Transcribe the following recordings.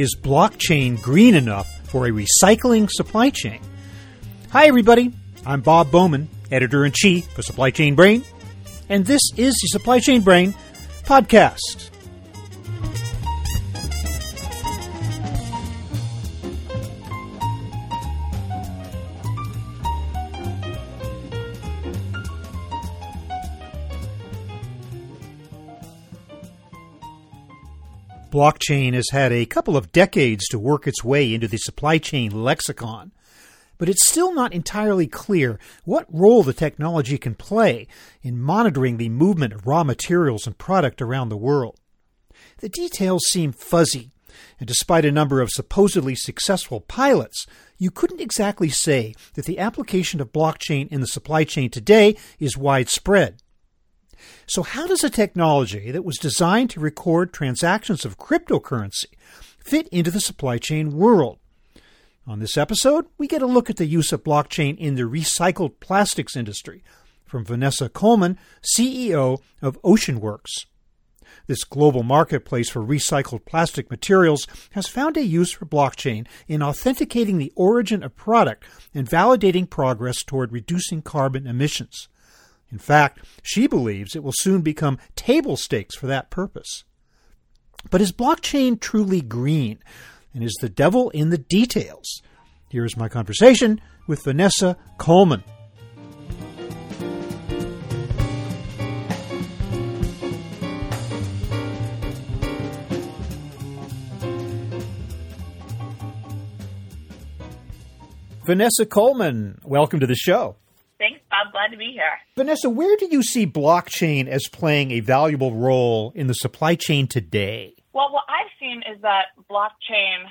is blockchain green enough for a recycling supply chain? Hi, everybody. I'm Bob Bowman, editor in chief for Supply Chain Brain, and this is the Supply Chain Brain podcast. Blockchain has had a couple of decades to work its way into the supply chain lexicon, but it's still not entirely clear what role the technology can play in monitoring the movement of raw materials and product around the world. The details seem fuzzy, and despite a number of supposedly successful pilots, you couldn't exactly say that the application of blockchain in the supply chain today is widespread. So, how does a technology that was designed to record transactions of cryptocurrency fit into the supply chain world? On this episode, we get a look at the use of blockchain in the recycled plastics industry from Vanessa Coleman, CEO of OceanWorks. This global marketplace for recycled plastic materials has found a use for blockchain in authenticating the origin of product and validating progress toward reducing carbon emissions. In fact, she believes it will soon become table stakes for that purpose. But is blockchain truly green? And is the devil in the details? Here is my conversation with Vanessa Coleman. Vanessa Coleman, welcome to the show. Glad to be here. Vanessa, where do you see blockchain as playing a valuable role in the supply chain today? Well, what I've seen is that blockchain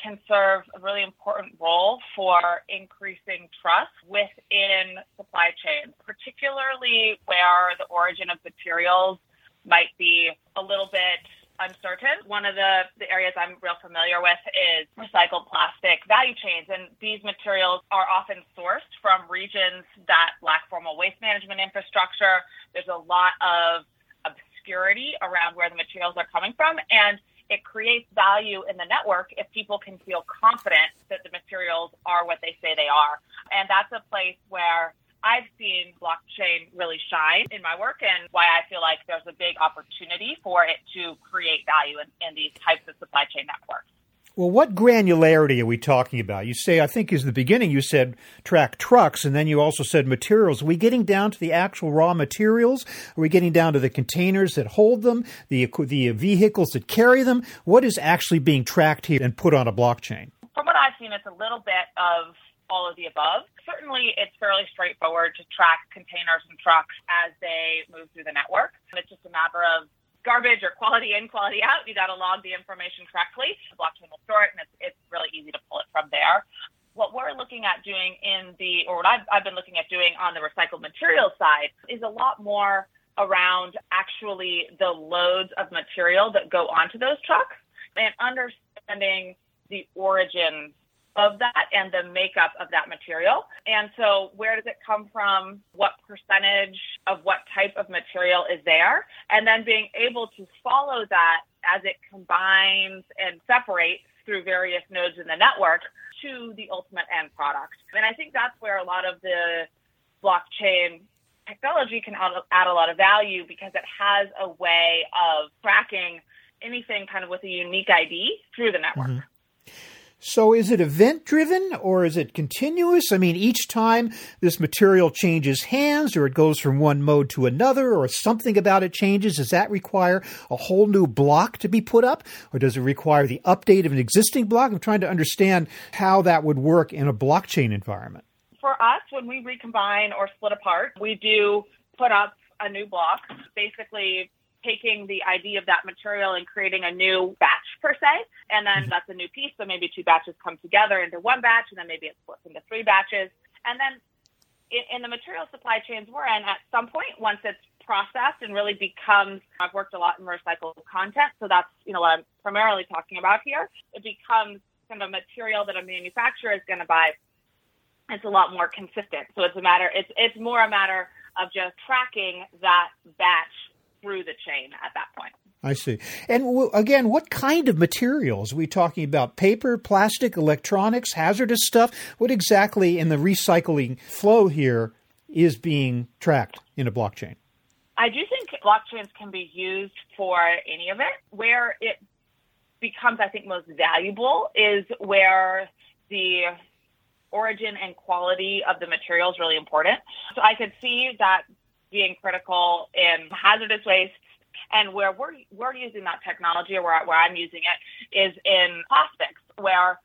can serve a really important role for increasing trust within supply chains, particularly where the origin of materials might be a little bit uncertain. One of the, the areas I'm real familiar with is recycled plastic value chains. And these materials are often sourced from regions that lack formal waste management infrastructure. There's a lot of obscurity around where the materials are coming from. And it creates value in the network if people can feel confident that the materials are what they say they are. And that's a place where I've seen blockchain really shine in my work and why I feel like there's a big opportunity for it to create value in, in these types of supply chain networks. Well, what granularity are we talking about? You say, I think, is the beginning. You said track trucks, and then you also said materials. Are we getting down to the actual raw materials? Are we getting down to the containers that hold them, the the vehicles that carry them? What is actually being tracked here and put on a blockchain? From what I've seen, it's a little bit of all of the above. Certainly, it's fairly straightforward to track containers and trucks as they move through the network. It's just a matter of garbage or quality in, quality out. You got to log the information correctly. The blockchain will store it, and it's, it's really easy to pull it from there. What we're looking at doing in the, or what I've, I've been looking at doing on the recycled material side is a lot more around actually the loads of material that go onto those trucks and understanding the origins of that and the makeup of that material. And so, where does it come from? What percentage of what type of material is there? And then being able to follow that as it combines and separates through various nodes in the network to the ultimate end product. And I think that's where a lot of the blockchain technology can add a lot of value because it has a way of tracking anything kind of with a unique ID through the network. Mm-hmm. So is it event driven or is it continuous? I mean, each time this material changes hands or it goes from one mode to another or something about it changes, does that require a whole new block to be put up or does it require the update of an existing block? I'm trying to understand how that would work in a blockchain environment. For us, when we recombine or split apart, we do put up a new block. Basically, taking the ID of that material and creating a new batch per se. And then mm-hmm. that's a new piece. So maybe two batches come together into one batch and then maybe it splits into three batches. And then in, in the material supply chains we're in, at some point, once it's processed and really becomes, I've worked a lot in recycled content. So that's, you know, what I'm primarily talking about here. It becomes kind of a material that a manufacturer is going to buy. It's a lot more consistent. So it's a matter, it's, it's more a matter of just tracking that batch through the chain at that point. I see. And w- again, what kind of materials? Are we talking about paper, plastic, electronics, hazardous stuff? What exactly in the recycling flow here is being tracked in a blockchain? I do think blockchains can be used for any of it. Where it becomes, I think, most valuable is where the origin and quality of the material is really important. So I could see that being critical in hazardous waste and where we're, we're using that technology or where, where I'm using it is in plastics, where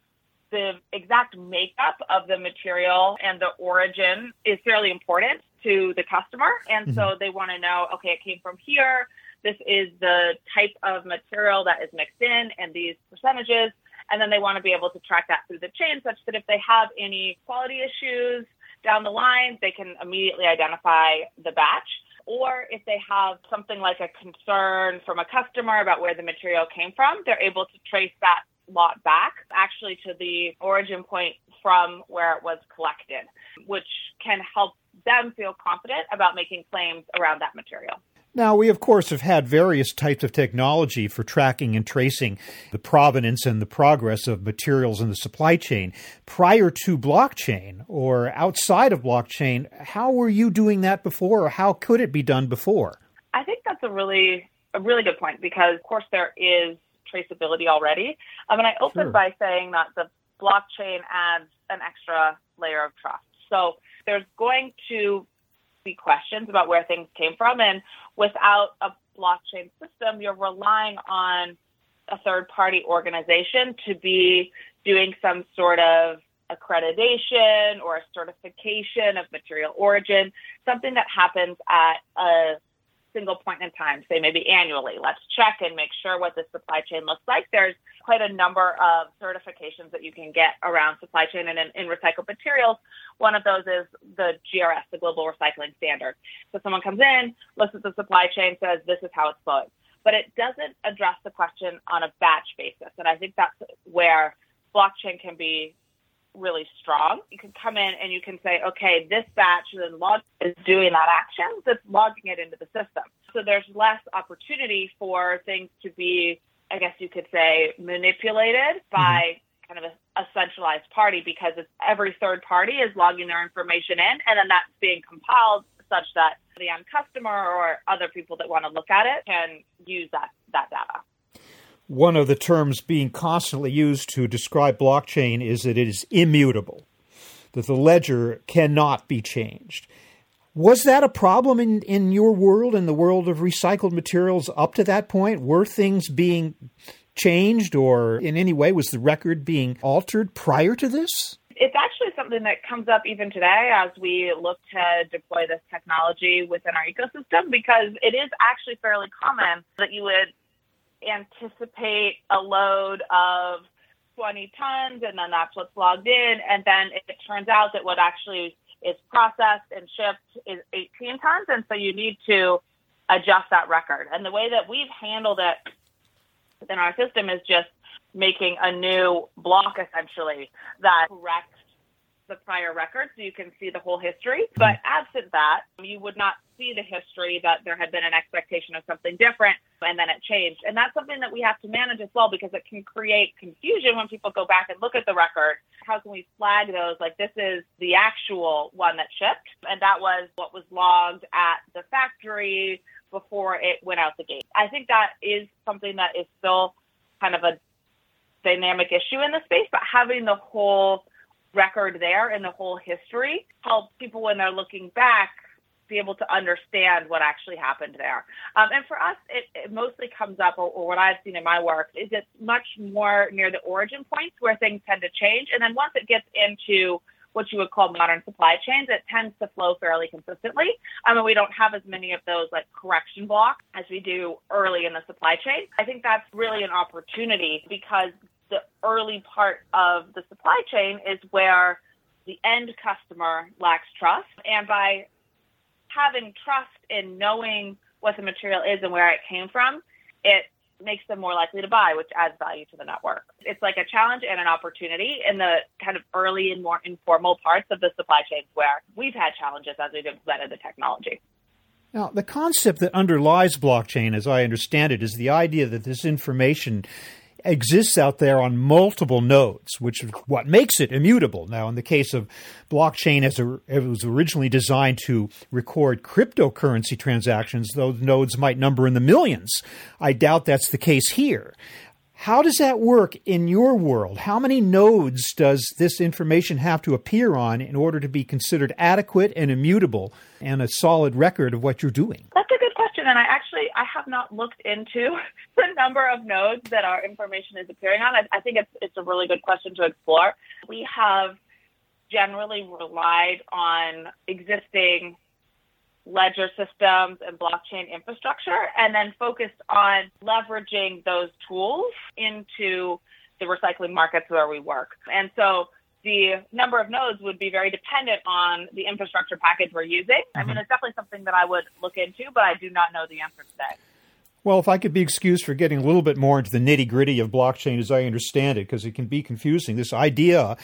the exact makeup of the material and the origin is fairly important to the customer. And mm-hmm. so they want to know, okay, it came from here. This is the type of material that is mixed in and these percentages. And then they want to be able to track that through the chain such that if they have any quality issues down the line, they can immediately identify the batch. Or if they have something like a concern from a customer about where the material came from, they're able to trace that lot back actually to the origin point from where it was collected, which can help them feel confident about making claims around that material. Now, we of course have had various types of technology for tracking and tracing the provenance and the progress of materials in the supply chain. Prior to blockchain or outside of blockchain, how were you doing that before or how could it be done before? I think that's a really a really good point because of course there is traceability already. Um, I mean I opened sure. by saying that the blockchain adds an extra layer of trust. So there's going to be questions about where things came from. And without a blockchain system, you're relying on a third party organization to be doing some sort of accreditation or a certification of material origin, something that happens at a single point in time, say maybe annually. Let's check and make sure what the supply chain looks like. There's quite a number of certifications that you can get around supply chain and in, in recycled materials. One of those is the GRS, the Global Recycling Standard. So someone comes in, looks at the supply chain, says this is how it's flowing. But it doesn't address the question on a batch basis. And I think that's where blockchain can be really strong. You can come in and you can say, okay, this batch then log is doing that action, that's logging it into the system. So there's less opportunity for things to be, I guess you could say, manipulated by mm-hmm. kind of a, a, centralized party because it's every third party is logging their information in and then that's being compiled such that the end customer or other people that want to look at it can use that, that data one of the terms being constantly used to describe blockchain is that it is immutable, that the ledger cannot be changed. Was that a problem in, in your world, in the world of recycled materials up to that point? Were things being changed or in any way was the record being altered prior to this? It's actually something that comes up even today as we look to deploy this technology within our ecosystem because it is actually fairly common that you would anticipate a load of 20 tons and then that's what's logged in. And then it turns out that what actually is processed and shipped is 18 tons. And so you need to adjust that record. And the way that we've handled it within our system is just making a new block essentially that corrects the prior record so you can see the whole history. But absent that, you would not see the history that there had been an expectation of something different and then it changed. And that's something that we have to manage as well because it can create confusion when people go back and look at the record. How can we flag those? Like, this is the actual one that shipped, and that was what was logged at the factory before it went out the gate. I think that is something that is still kind of a dynamic issue in the space, but having the whole record there and the whole history helps people when they're looking back be able to understand what actually happened there. Um, and for us, it, it mostly comes up, or, or, what I've seen in my work, is it's much more near the origin points where things tend to change. And then once it gets into what you would call modern supply chains, it tends to flow fairly consistently. I mean, we don't have as many of those like correction blocks as we do early in the supply chain. I think that's really an opportunity because the early part of the supply chain is where the end customer lacks trust. And by having trust in knowing what the material is and where it came from, it makes them more likely to buy, which adds value to the network. It's like a challenge and an opportunity in the kind of early and more informal parts of the supply chains where we've had challenges as we've implemented the technology. Now, the concept that underlies blockchain, as I understand it, is the idea that this information exists out there on multiple nodes, which is what makes it immutable. Now, in the case of blockchain, as it was originally designed to record cryptocurrency transactions, those nodes might number in the millions. I doubt that's the case here. How does that work in your world? How many nodes does this information have to appear on in order to be considered adequate and immutable and a solid record of what you're doing? That's a question. And I actually I have not looked into the number of nodes that our information is appearing on. I, I think it's it's a really good question to explore. We have generally relied on existing ledger systems and blockchain infrastructure, and then focused on leveraging those tools into the recycling markets where we work. And so the number of nodes would be very dependent on the infrastructure package we're using. Mm-hmm. I mean, mm-hmm. it's definitely something that I would look into, but I do not know the answer today. Well, if I could be excused for getting a little bit more into the nitty gritty of blockchain as I understand it, because it can be confusing, this idea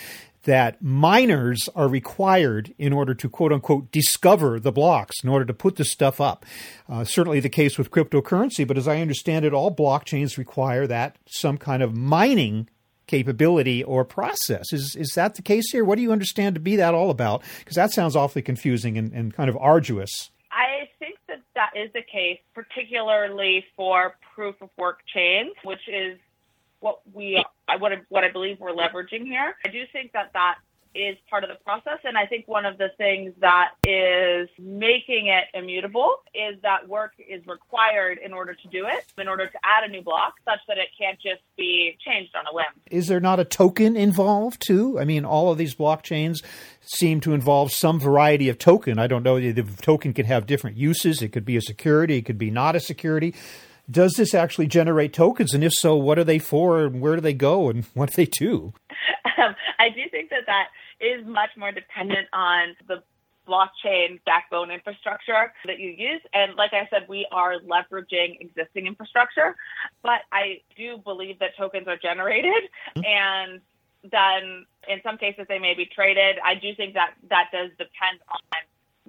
that miners are required in order to quote unquote discover the blocks in order to put this stuff up. Uh, certainly the case with cryptocurrency, but as I understand it, all blockchains require that some kind of mining capability or process. Is is that the case here? What do you understand to be that all about? Because that sounds awfully confusing and, and kind of arduous. I think that that is the case, particularly for proof of work chains, which is what we what I, what I believe we're leveraging here. I do think that that is part of the process. And I think one of the things that is making it immutable is that work is required in order to do it, in order to add a new block, such that it can't just be changed on a whim. Is there not a token involved too? I mean, all of these blockchains seem to involve some variety of token. I don't know. The token can have different uses. It could be a security, it could be not a security does this actually generate tokens? And if so, what are they for and where do they go and what do they do? Um, I do think that that is much more dependent on the blockchain backbone infrastructure that you use. And like I said, we are leveraging existing infrastructure, but I do believe that tokens are generated mm-hmm. and then in some cases they may be traded. I do think that that does depend on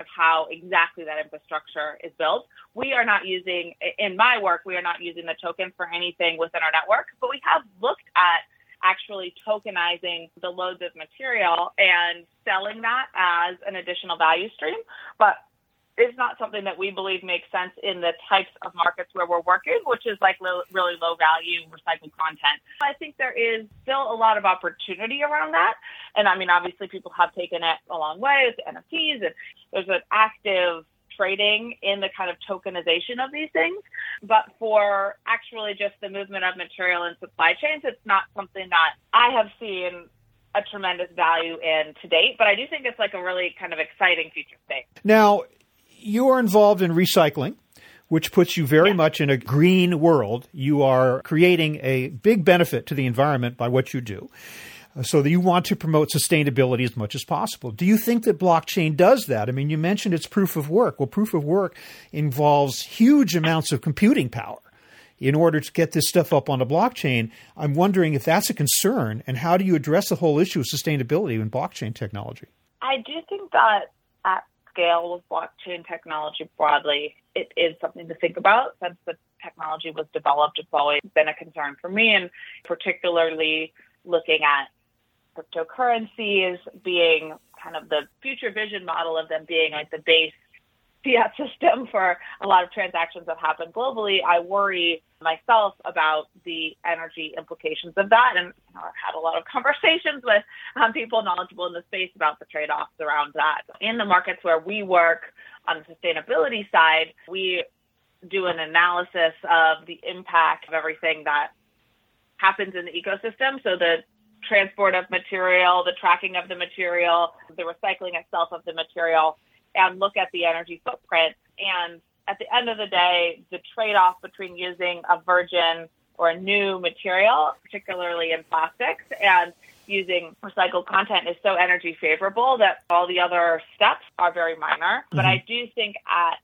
of how exactly that infrastructure is built. We are not using, in my work, we are not using the token for anything within our network, but we have looked at actually tokenizing the loads of material and selling that as an additional value stream. But is not something that we believe makes sense in the types of markets where we're working, which is like lo- really low value recycled content. I think there is still a lot of opportunity around that. And I mean, obviously, people have taken it a long way with NFTs, and there's an active trading in the kind of tokenization of these things. But for actually just the movement of material and supply chains, it's not something that I have seen a tremendous value in to date, but I do think it's like a really kind of exciting future space. Now, you are involved in recycling, which puts you very much in a green world. You are creating a big benefit to the environment by what you do. Uh, so that you want to promote sustainability as much as possible. Do you think that blockchain does that? I mean, you mentioned it's proof of work. Well, proof of work involves huge amounts of computing power in order to get this stuff up on a blockchain. I'm wondering if that's a concern and how do you address the whole issue of sustainability in blockchain technology? I do think that at scale with blockchain technology broadly, it is something to think about since the technology was developed. It's always been a concern for me, and particularly looking at cryptocurrencies being kind of the future vision model of them being like the base fiat system for a lot of transactions that happen globally, I worry myself about the energy implications of that. And you know, I've had a lot of conversations with um, people knowledgeable in the space about the trade offs around that. In the markets where we work on the sustainability side, we do an analysis of the impact of everything that happens in the ecosystem. So the transport of material, the tracking of the material, the recycling itself of the material, and look at the energy footprint. And at the end of the day, the trade off between using a virgin or a new material, particularly in plastics, and using recycled content is so energy favorable that all the other steps are very minor. Mm-hmm. But I do think at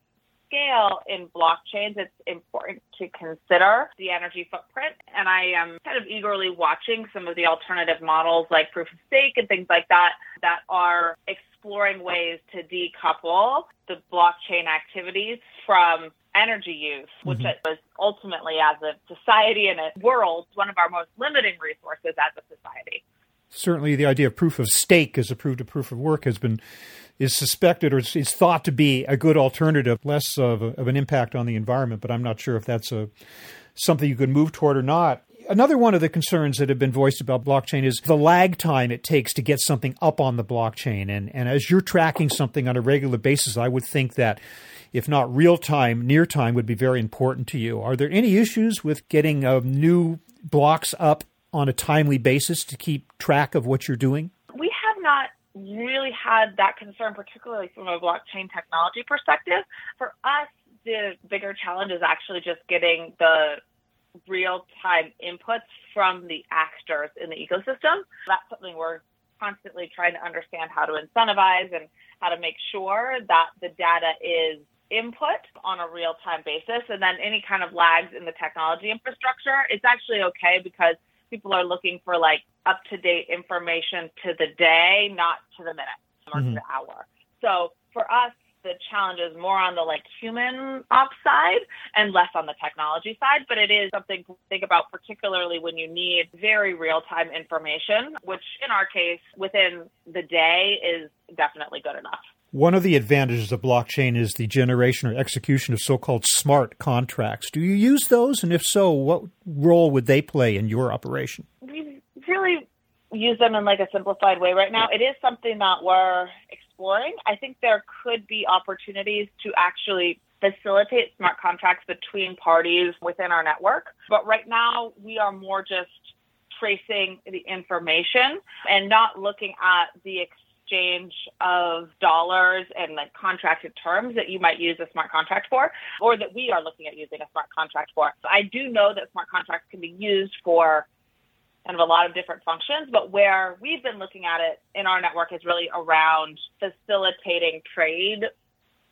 scale in blockchains, it's important to consider the energy footprint. And I am kind of eagerly watching some of the alternative models like proof of stake and things like that that are exploring ways to decouple the blockchain activities from energy use, which mm-hmm. was ultimately, as a society and a world, one of our most limiting resources as a society. Certainly, the idea of proof of stake as approved to proof of work has been is suspected or is thought to be a good alternative, less of, a, of an impact on the environment. But I'm not sure if that's a something you could move toward or not. Another one of the concerns that have been voiced about blockchain is the lag time it takes to get something up on the blockchain. And, and as you're tracking something on a regular basis, I would think that if not real time, near time would be very important to you. Are there any issues with getting uh, new blocks up on a timely basis to keep track of what you're doing? Really had that concern, particularly from a blockchain technology perspective. For us, the bigger challenge is actually just getting the real time inputs from the actors in the ecosystem. That's something we're constantly trying to understand how to incentivize and how to make sure that the data is input on a real time basis. And then any kind of lags in the technology infrastructure, it's actually okay because people are looking for like up to date information to the day, not to the minute or mm-hmm. to the hour. So for us, the challenge is more on the like human ops side and less on the technology side, but it is something to think about, particularly when you need very real time information, which in our case, within the day is definitely good enough. One of the advantages of blockchain is the generation or execution of so called smart contracts. Do you use those? And if so, what role would they play in your operation? We really use them in like a simplified way right now. It is something that we're exploring. I think there could be opportunities to actually facilitate smart contracts between parties within our network. But right now, we are more just tracing the information and not looking at the exchange of dollars and like contracted terms that you might use a smart contract for, or that we are looking at using a smart contract for. I do know that smart contracts can be used for kind of a lot of different functions, but where we've been looking at it in our network is really around facilitating trade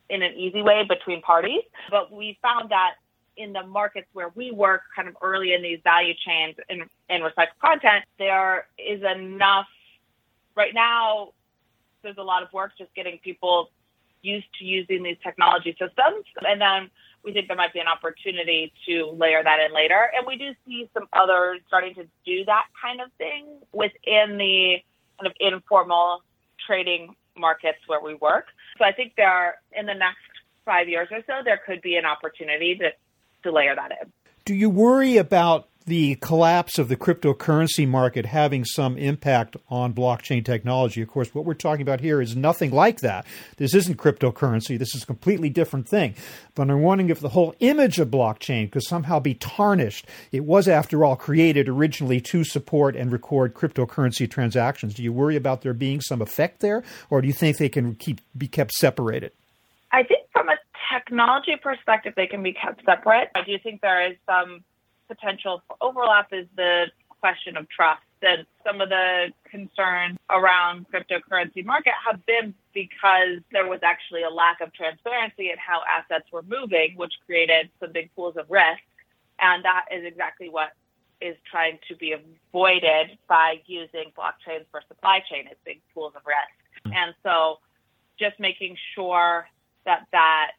in an easy way between parties. But we found that in the markets where we work kind of early in these value chains in, in recycled content, there is enough right now there's a lot of work just getting people used to using these technology systems. And then we think there might be an opportunity to layer that in later. And we do see some others starting to do that kind of thing within the kind of informal trading markets where we work. So I think there are, in the next five years or so, there could be an opportunity to, to layer that in. Do you worry about the collapse of the cryptocurrency market having some impact on blockchain technology. Of course, what we're talking about here is nothing like that. This isn't cryptocurrency. This is a completely different thing. But I'm wondering if the whole image of blockchain could somehow be tarnished. It was, after all, created originally to support and record cryptocurrency transactions. Do you worry about there being some effect there, or do you think they can keep be kept separated? I think from a technology perspective, they can be kept separate. I do think there is some potential for overlap is the question of trust. And some of the concerns around cryptocurrency market have been because there was actually a lack of transparency in how assets were moving, which created some big pools of risk. And that is exactly what is trying to be avoided by using blockchains for supply chain as big pools of risk. Hmm. And so just making sure that that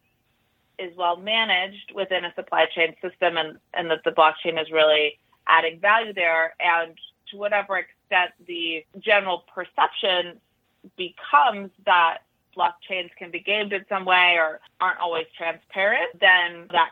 is well managed within a supply chain system and, and that the blockchain is really adding value there. And to whatever extent the general perception becomes that blockchains can be gamed in some way or aren't always transparent, then that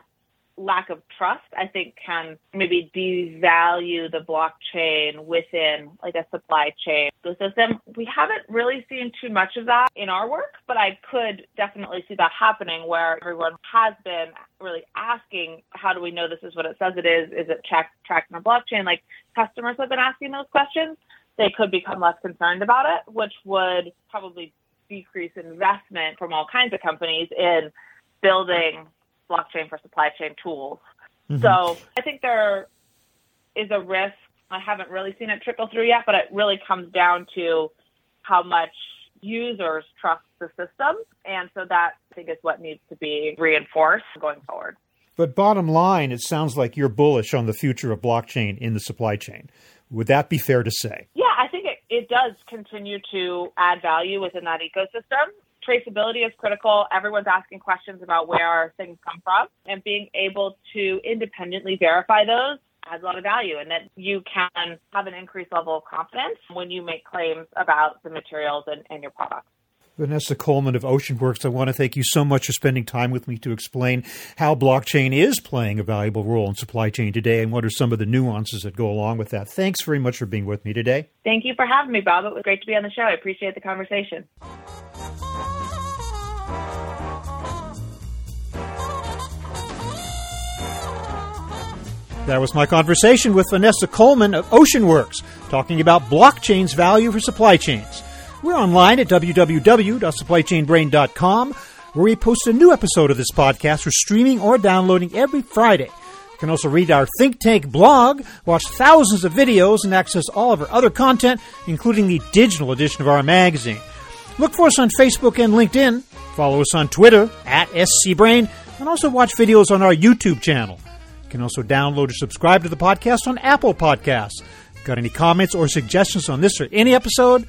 lack of trust, I think, can maybe devalue the blockchain within like a supply chain system. We haven't really seen too much of that in our work, but I could definitely see that happening where everyone has been really asking, how do we know this is what it says it is? Is it tracked tracked on a blockchain? Like customers have been asking those questions. They could become less concerned about it, which would probably decrease investment from all kinds of companies in building blockchain for supply chain tools. Mm-hmm. So I think there is a risk. I haven't really seen it trickle through yet, but it really comes down to how much users trust the system. And so that I think is what needs to be reinforced going forward. But bottom line, it sounds like you're bullish on the future of blockchain in the supply chain. Would that be fair to say? Yeah, I think it, it does continue to add value within that ecosystem. Traceability is critical. Everyone's asking questions about where things come from, and being able to independently verify those adds a lot of value and that you can have an increased level of confidence when you make claims about the materials and, and your products. Vanessa Coleman of OceanWorks, I want to thank you so much for spending time with me to explain how blockchain is playing a valuable role in supply chain today and what are some of the nuances that go along with that. Thanks very much for being with me today. Thank you for having me, Bob. It was great to be on the show. I appreciate the conversation. That was my conversation with Vanessa Coleman of OceanWorks, talking about blockchain's value for supply chains. We're online at www.supplychainbrain.com, where we post a new episode of this podcast for streaming or downloading every Friday. You can also read our Think Tank blog, watch thousands of videos, and access all of our other content, including the digital edition of our magazine. Look for us on Facebook and LinkedIn. Follow us on Twitter at SCBrain, and also watch videos on our YouTube channel. You can also download or subscribe to the podcast on Apple Podcasts. Got any comments or suggestions on this or any episode?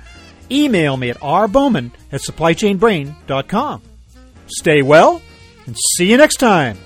Email me at rbowman at supplychainbrain.com. Stay well and see you next time.